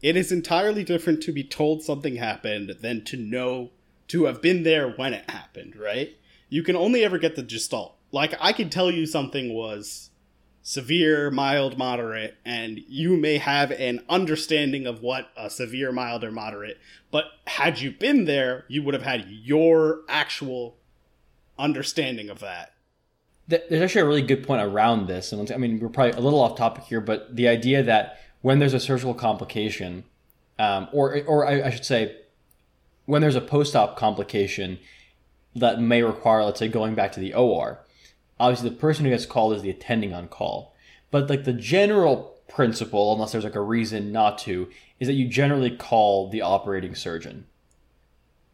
It is entirely different to be told something happened than to know to have been there when it happened, right? You can only ever get the gestalt. Like I can tell you something was severe, mild, moderate, and you may have an understanding of what a severe, mild, or moderate, but had you been there, you would have had your actual understanding of that. There's actually a really good point around this, and I mean we're probably a little off topic here, but the idea that when there's a surgical complication, um, or or I, I should say, when there's a post-op complication that may require, let's say, going back to the OR, obviously the person who gets called is the attending on call, but like the general principle, unless there's like a reason not to, is that you generally call the operating surgeon.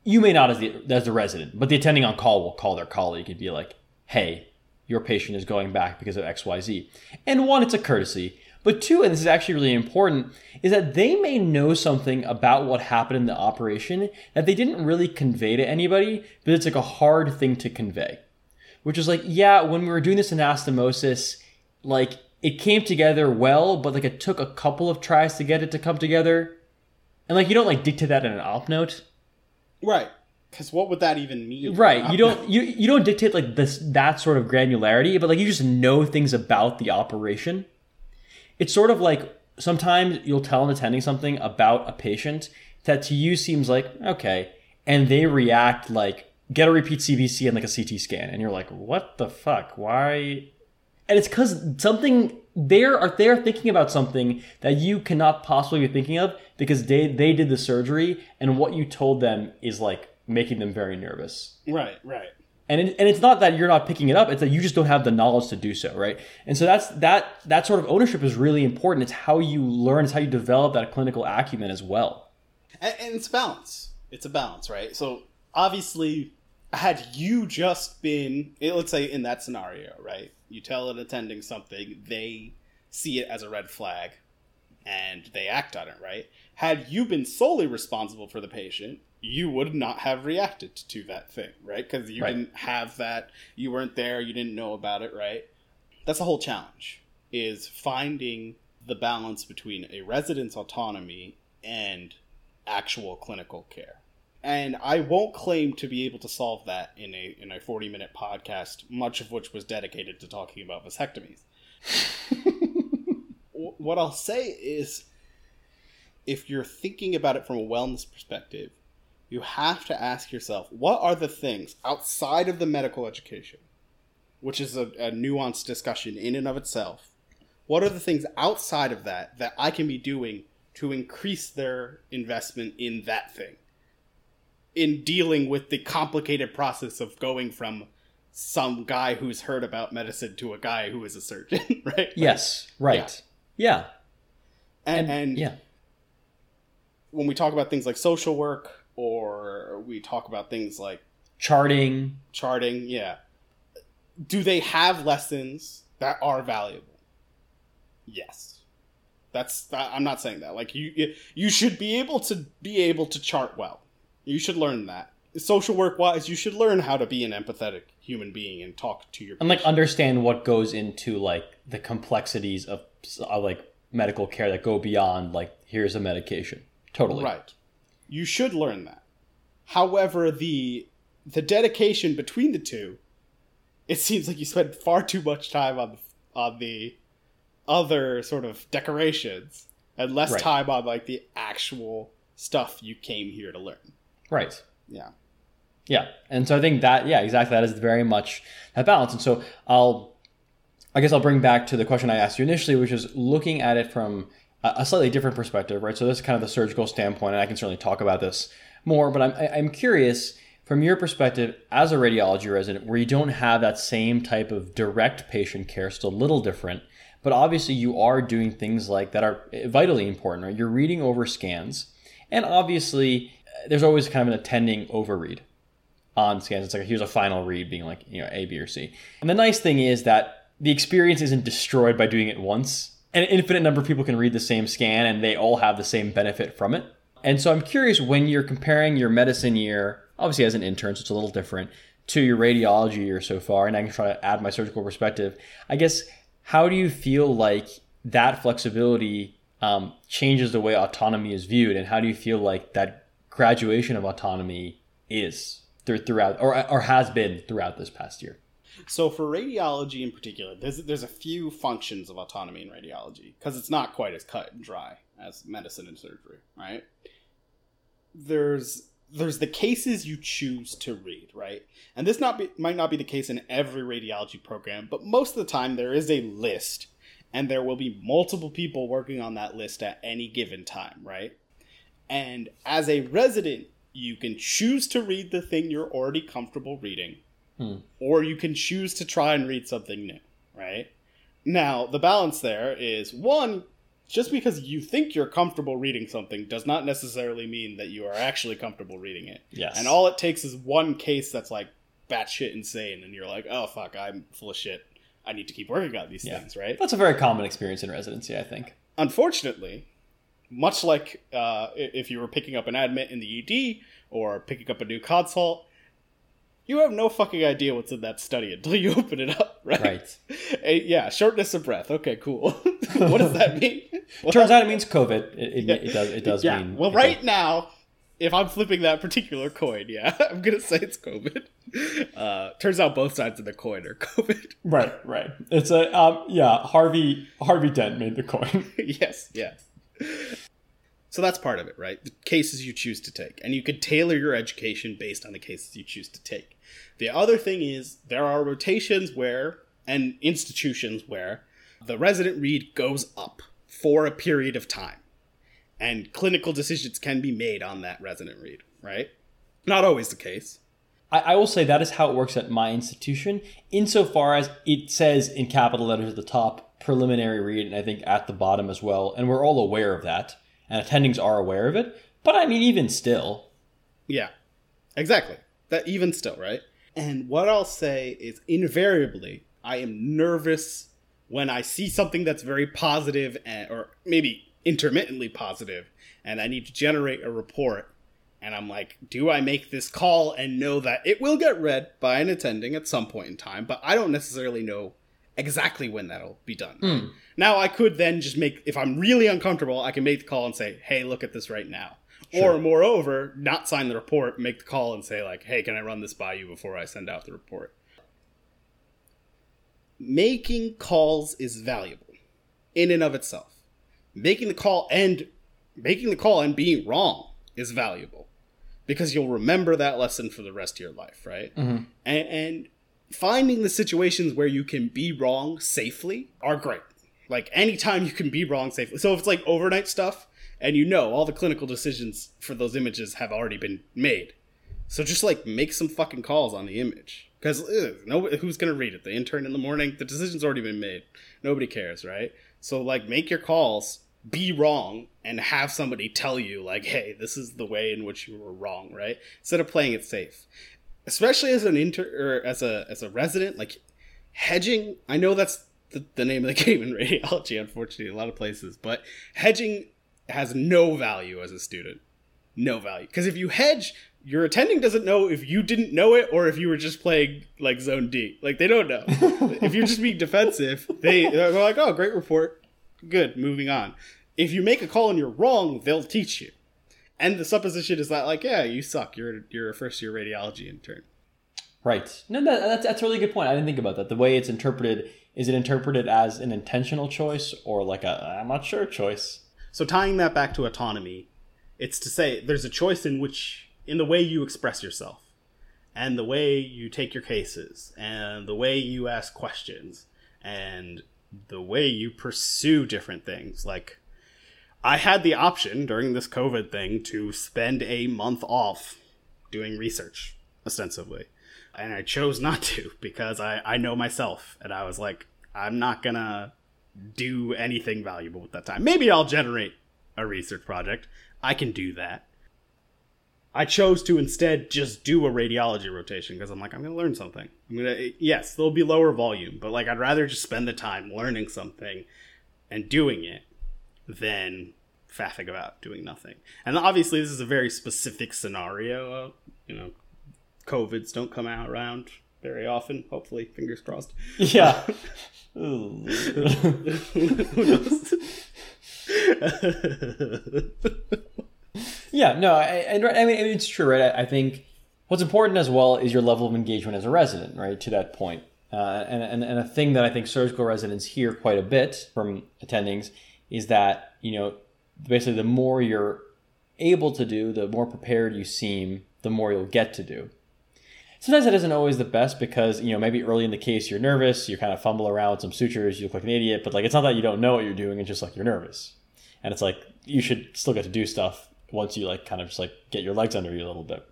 You may not as the as the resident, but the attending on call will call their colleague and be like, "Hey, your patient is going back because of XYZ. And one, it's a courtesy. But two, and this is actually really important, is that they may know something about what happened in the operation that they didn't really convey to anybody, but it's like a hard thing to convey. Which is like, yeah, when we were doing this anastomosis, like it came together well, but like it took a couple of tries to get it to come together. And like you don't like dictate that in an op note. Right. Because what would that even mean? Right. You don't you you don't dictate like this that sort of granularity, but like you just know things about the operation. It's sort of like sometimes you'll tell an attending something about a patient that to you seems like okay, and they react like get a repeat CBC and like a CT scan, and you're like, what the fuck? Why? and it's because something they're are they're thinking about something that you cannot possibly be thinking of because they they did the surgery and what you told them is like making them very nervous. Right, right. And it, and it's not that you're not picking it up; it's that you just don't have the knowledge to do so, right? And so that's that that sort of ownership is really important. It's how you learn, it's how you develop that clinical acumen as well. And, and it's balance. It's a balance, right? So obviously, had you just been, let's say in that scenario, right? You tell an attending something, they see it as a red flag, and they act on it, right? Had you been solely responsible for the patient, you would not have reacted to that thing, right? Because you Right. didn't have that, you weren't there, you didn't know about it, right? That's the whole challenge is finding the balance between a resident's autonomy and actual clinical care. And I won't claim to be able to solve that in a in a 40 minute podcast, much of which was dedicated to talking about vasectomies. What I'll say is if you're thinking about it from a wellness perspective, you have to ask yourself what are the things outside of the medical education, which is a, a nuanced discussion in and of itself. What are the things outside of that that I can be doing to increase their investment in that thing? In dealing with the complicated process of going from some guy who's heard about medicine to a guy who is a surgeon, right? Yes, right. Yeah. And, And, and yeah. when we talk about things like social work or we talk about things like Charting. charting, yeah. Do they have lessons that are valuable? Yes. That's I'm not saying that. Like you you should be able to be able to chart well. You should learn that. Social work wise, you should learn how to be an empathetic human being and talk to your and like understand what goes into like the complexities of, of uh, like medical care that go beyond like here's a medication totally Right. You should learn that. However, the the dedication between the two, it seems like you spend far too much time on the on the other sort of decorations and less Right. time on like the actual stuff you came here to learn. Right. Yeah. yeah. And so i think that yeah exactly. That is very much that balance. And so i'll i guess i'll bring back to the question i asked you initially which is looking at it from a slightly different perspective right? So this is kind of the surgical standpoint and i can certainly talk about this more but i'm, I'm curious from your perspective as a radiology resident where you don't have that same type of direct patient care still a little different but obviously you are doing things like that are vitally important right? You're reading over scans and obviously there's always kind of an attending overread on scans. It's like here's a final read being like, you know, A, B, or C. And the nice thing is that the experience isn't destroyed by doing it once. An infinite number of people can read the same scan and they all have the same benefit from it. And so I'm curious when you're comparing your medicine year, obviously as an intern, so it's a little different, to your radiology year so far, and I can try to add my surgical perspective. I guess, how do you feel like that flexibility um, changes the way autonomy is viewed, and how do you feel like that graduation of autonomy is through, throughout, or, or has been throughout this past year? So for radiology in particular, there's there's a few functions of autonomy in radiology because it's not quite as cut and dry as medicine and surgery, right? There's there's the cases you choose to read, right? And this not be, might not be the case in every radiology program, but most of the time there is a list and there will be multiple people working on that list at any given time, right? And as a resident, you can choose to read the thing you're already comfortable reading hmm. or you can choose to try and read something new, right? Now, the balance there is one, just because you think you're comfortable reading something does not necessarily mean that you are actually comfortable reading it. Yes. And all it takes is one case that's like batshit insane, and you're like, oh fuck, I'm full of shit. I need to keep working on these Yeah. things, right? That's a very common experience in residency, I think. Unfortunately, much like uh, if you were picking up an admit in the ED or picking up a new consult, you have no fucking idea what's in that study until you open it up, right? Right. Eh, yeah, shortness of breath. Okay, cool. what does that mean? Well, Turns out it means COVID. It, it, Yeah. it does. It does yeah. mean. well, right does- now, if I'm flipping that particular coin, yeah, I'm gonna say it's COVID. Uh, turns out both sides of the coin are COVID. Right. Right. It's a um, yeah. Harvey Harvey Dent made the coin. yes, yes. So that's part of it, right? The cases you choose to take. And you could tailor your education based on the cases you choose to take. The other thing is there are rotations where and institutions where the resident read goes up for a period of time and clinical decisions can be made on that resident read, right? Not always the case. I, I will say that is how it works at my institution, insofar as it says in capital letters at the top, preliminary read, and I think at the bottom as well, and we're all aware of that, and attendings are aware of it. But I mean, even still, Yeah, exactly. That even still, right? And what I'll say is invariably, I am nervous when I see something that's very positive and, or maybe intermittently positive, and I need to generate a report. And I'm like, do I make this call and know that it will get read by an attending at some point in time? But I don't necessarily know exactly when that'll be done. Hmm. Now, I could then just make, if I'm really uncomfortable, I can make the call and say, hey, look at this right now. Or, moreover, not sign the report, make the call and say, like, hey, can I run this by you before I send out the report? Making calls is valuable in and of itself. Making the call and making the call and being wrong is valuable because you'll remember that lesson for the rest of your life, right? Mm-hmm. And, and finding the situations where you can be wrong safely are great. Like anytime you can be wrong safely. So if it's like overnight stuff, and you know all the clinical decisions for those images have already been made, so just like make some fucking calls on the image because no, who's gonna read it? The intern in the morning. The decision's already been made. Nobody cares, right? So like make your calls, be wrong, and have somebody tell you like, hey, this is the way in which you were wrong, right? Instead of playing it safe especially as an inter or as a as a resident like hedging i know that's the, the name of the game in radiology unfortunately a lot of places but hedging has no value as a student. No value. Because if you hedge your attending doesn't know if you didn't know it or if you were just playing like zone d. Like they don't know. If you're just being defensive they they're like oh great report. Good. Moving on. If you make a call and you're wrong they'll teach you and the supposition is that like yeah you suck you're you're a first year radiology intern Right. No, that, that's that's a really good point. I didn't think about that. The way it's interpreted is it interpreted as an intentional choice or like a I'm not sure choice? so tying that back to autonomy it's to say there's a choice in which in the way you express yourself and the way you take your cases and the way you ask questions and the way you pursue different things like I had the option during this COVID thing to spend a month off doing research, ostensibly. And I chose not to because I, I know myself. And I was like, I'm not going to do anything valuable with that time. Maybe I'll generate a research project. I can do that. I chose to instead just do a radiology rotation because I'm like, I'm going to learn something. I'm going to, yes, there'll be lower volume, but like, I'd rather just spend the time learning something and doing it than faffing about doing nothing. And obviously, this is a very specific scenario. Uh, you know, COVIDs don't come out around very often. Hopefully, fingers crossed. Yeah. Who knows? yeah. No. I, and right, I mean it's true, right? I, I think what's important as well is your level of engagement as a resident, right? To that point. Uh, and, and, and a thing that I think surgical residents hear quite a bit from attendings is that, you know, basically the more you're able to do, the more prepared you seem, the more you'll get to do. Sometimes that isn't always the best because, you know, maybe early in the case you're nervous, you kind of fumble around with some sutures, you look like an idiot, but like it's not that you don't know what you're doing, it's just like you're nervous. And it's like you should still get to do stuff once you like kind of just like get your legs under you a little bit.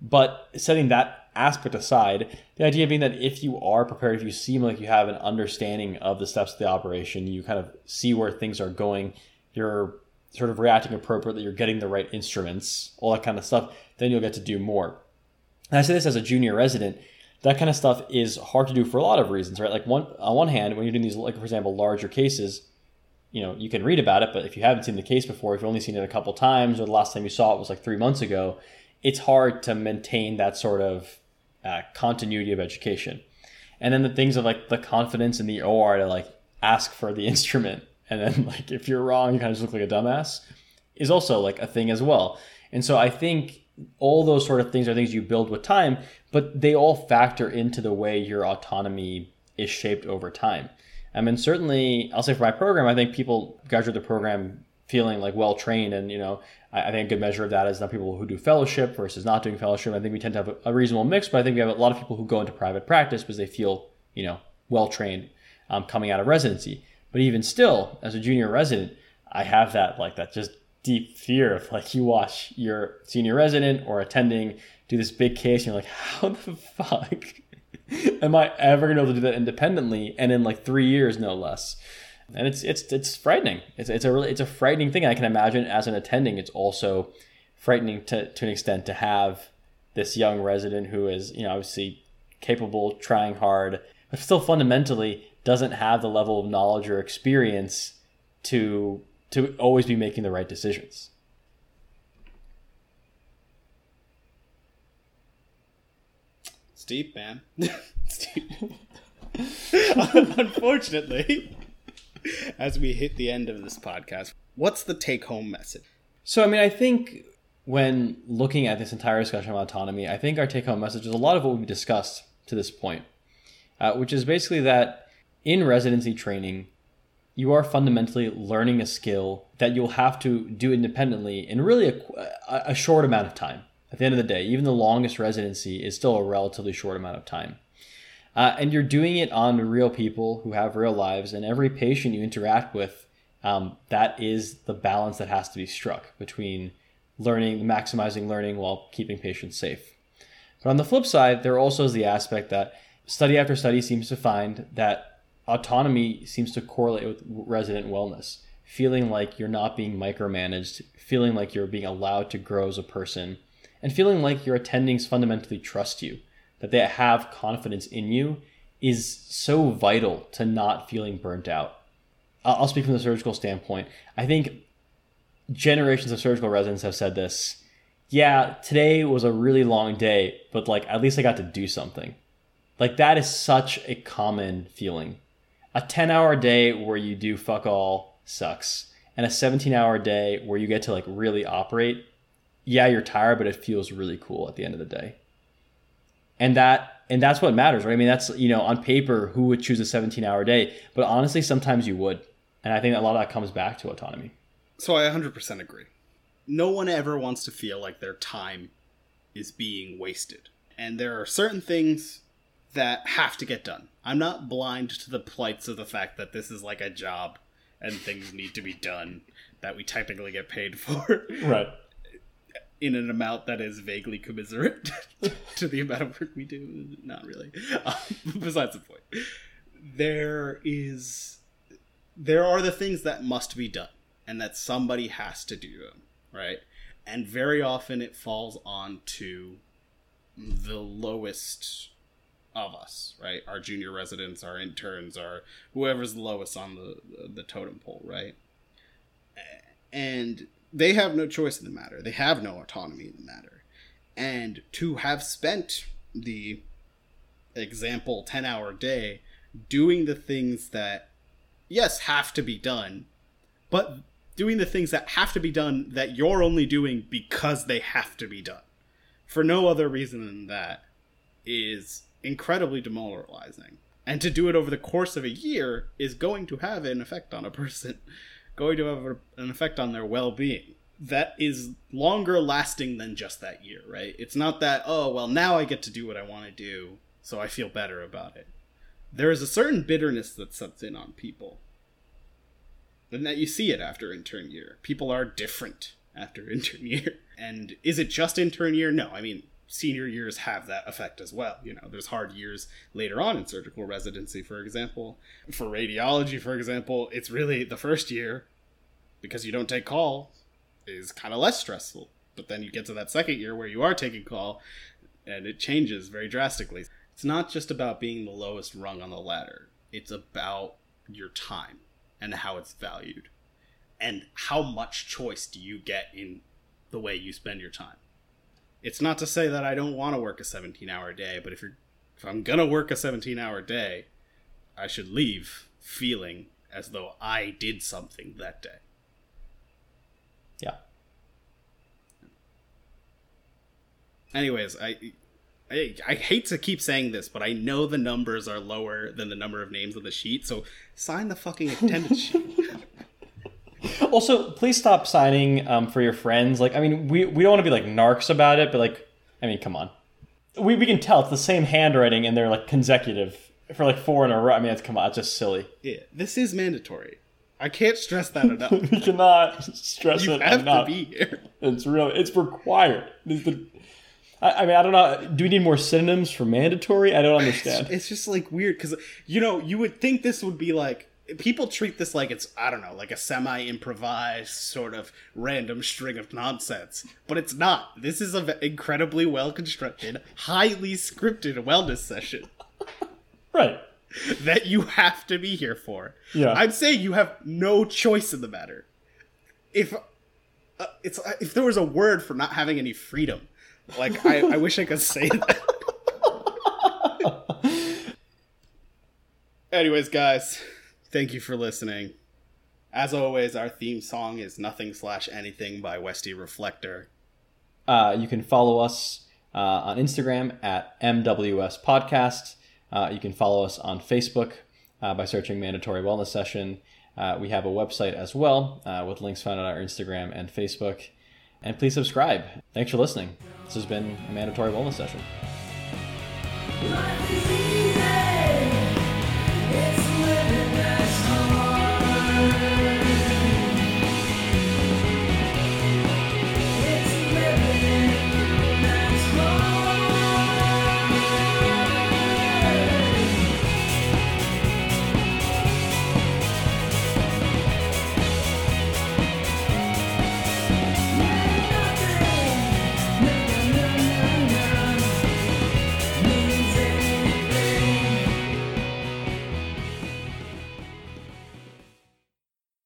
But setting that aspect aside, the idea being that if you are prepared, if you seem like you have an understanding of the steps of the operation, you kind of see where things are going, you're sort of reacting appropriately, you're getting the right instruments, all that kind of stuff, then you'll get to do more. And I say this as a junior resident, that kind of stuff is hard to do for a lot of reasons, right? Like one on one hand, when you're doing these, like for example, larger cases, you know, you can read about it, but if you haven't seen the case before, if you've only seen it a couple times, or the last time you saw it was like three months ago, it's hard to maintain that sort of uh, continuity of education. And then the things of like the confidence in the OR to like ask for the instrument, and then like if you're wrong, you kind of just look like a dumbass, is also like a thing as well. And so I think all those sort of things are things you build with time, but they all factor into the way your autonomy is shaped over time. I mean, certainly, I'll say for my program, I think people graduate the program feeling like well trained, and you know, I, think a good measure of that is not people who do fellowship versus not doing fellowship. I think we tend to have a, a reasonable mix, but I think we have a lot of people who go into private practice because they feel, you know, well trained um, coming out of residency. But even still, as a junior resident, I have that like that just deep fear of like you watch your senior resident or attending do this big case and you're like, how the fuck am I ever gonna be able to do that independently and in like three years no less? And it's it's it's frightening. It's it's a really it's a frightening thing. I can imagine as an attending, it's also frightening to to an extent to have this young resident who is you know obviously capable, trying hard, but still fundamentally doesn't have the level of knowledge or experience to to always be making the right decisions. It's deep, man. it's deep. Unfortunately, as we hit the end of this podcast, what's the take home message? So, I mean, I think when looking at this entire discussion of autonomy, I think our take home message is a lot of what we've discussed to this point, uh, which is basically that in residency training, you are fundamentally learning a skill that you'll have to do independently in really a, a short amount of time. At the end of the day, even the longest residency is still a relatively short amount of time. Uh, and you're doing it on real people who have real lives, and every patient you interact with, um, that is the balance that has to be struck between learning, maximizing learning while keeping patients safe. But on the flip side, there also is the aspect that study after study seems to find that autonomy seems to correlate with resident wellness. Feeling like you're not being micromanaged, feeling like you're being allowed to grow as a person, and feeling like your attendings fundamentally trust you, that they have confidence in you, is so vital to not feeling burnt out. I'll speak from the surgical standpoint. I think generations of surgical residents have said this. Yeah, today was a really long day, but like at least I got to do something. Like that is such a common feeling. A 10 hour day where you do fuck all sucks. And a 17 hour day where you get to like really operate. Yeah, you're tired, but it feels really cool at the end of the day. And that and that's what matters, right? I mean, that's you know, on paper, who would choose a 17 hour day? But honestly, sometimes you would. And I think a lot of that comes back to autonomy. So I 100% agree. No one ever wants to feel like their time is being wasted. And there are certain things that have to get done. I'm not blind to the plights of the fact that this is like a job and things need to be done that we technically get paid for. Right. In an amount that is vaguely commiserate to the amount of work we do. Not really. Um, besides the point. There is. There are the things that must be done and that somebody has to do them, right? And very often it falls onto the lowest of us, right? Our junior residents, our interns, our whoever's the lowest on the the totem pole, right? And they have no choice in the matter. They have no autonomy in the matter. And to have spent the example 10 hour day doing the things that yes have to be done but doing the things that have to be done that you're only doing because they have to be done for no other reason than that is incredibly demoralizing. And to do it over the course of a year is going to have an effect on a person, going to have an effect on their well being. That is longer lasting than just that year, right? It's not that, oh, well, now I get to do what I want to do, so I feel better about it. There is a certain bitterness that sets in on people and that you see it after intern year. People are different after intern year. And is it just intern year? No, I mean, senior years have that effect as well. You know, there's hard years later on in surgical residency, for example. For radiology, for example, it's really the first year, because you don't take call, is kind of less stressful. But then you get to that second year where you are taking call, and it changes very drastically. It's not just about being the lowest rung on the ladder, it's about your time and how it's valued and how much choice do you get in the way you spend your time it's not to say that i don't want to work a 17 hour day but if you're if i'm gonna work a 17 hour day i should leave feeling as though i did something that day yeah anyways i I, I hate to keep saying this, but I know the numbers are lower than the number of names on the sheet, so sign the fucking attendance sheet. also, please stop signing um, for your friends. Like, I mean, we, we don't want to be like narcs about it, but like, I mean, come on. We, we can tell it's the same handwriting and they're like consecutive for like four in a row. I mean, it's come on, it's just silly. Yeah, this is mandatory. I can't stress that enough. we cannot stress you it have enough. to be here. It's really it's required. It's the, I, I mean, I don't know. Do we need more synonyms for mandatory? I don't understand. It's just like weird because you know you would think this would be like people treat this like it's I don't know like a semi improvised sort of random string of nonsense, but it's not. This is an incredibly well constructed, highly scripted wellness session right. that you have to be here for. Yeah. I'd say you have no choice in the matter. If uh, it's if there was a word for not having any freedom, like I, I wish I could say that. Anyways, guys, thank you for listening. As always, our theme song is "Nothing Slash Anything" by Westy Reflector. Uh, you can follow us uh, on Instagram at MWS Podcast. Uh, you can follow us on Facebook uh, by searching Mandatory Wellness Session. Uh, we have a website as well uh, with links found on our Instagram and Facebook. And please subscribe. Thanks for listening. This has been a Mandatory Wellness Session. Life is easy.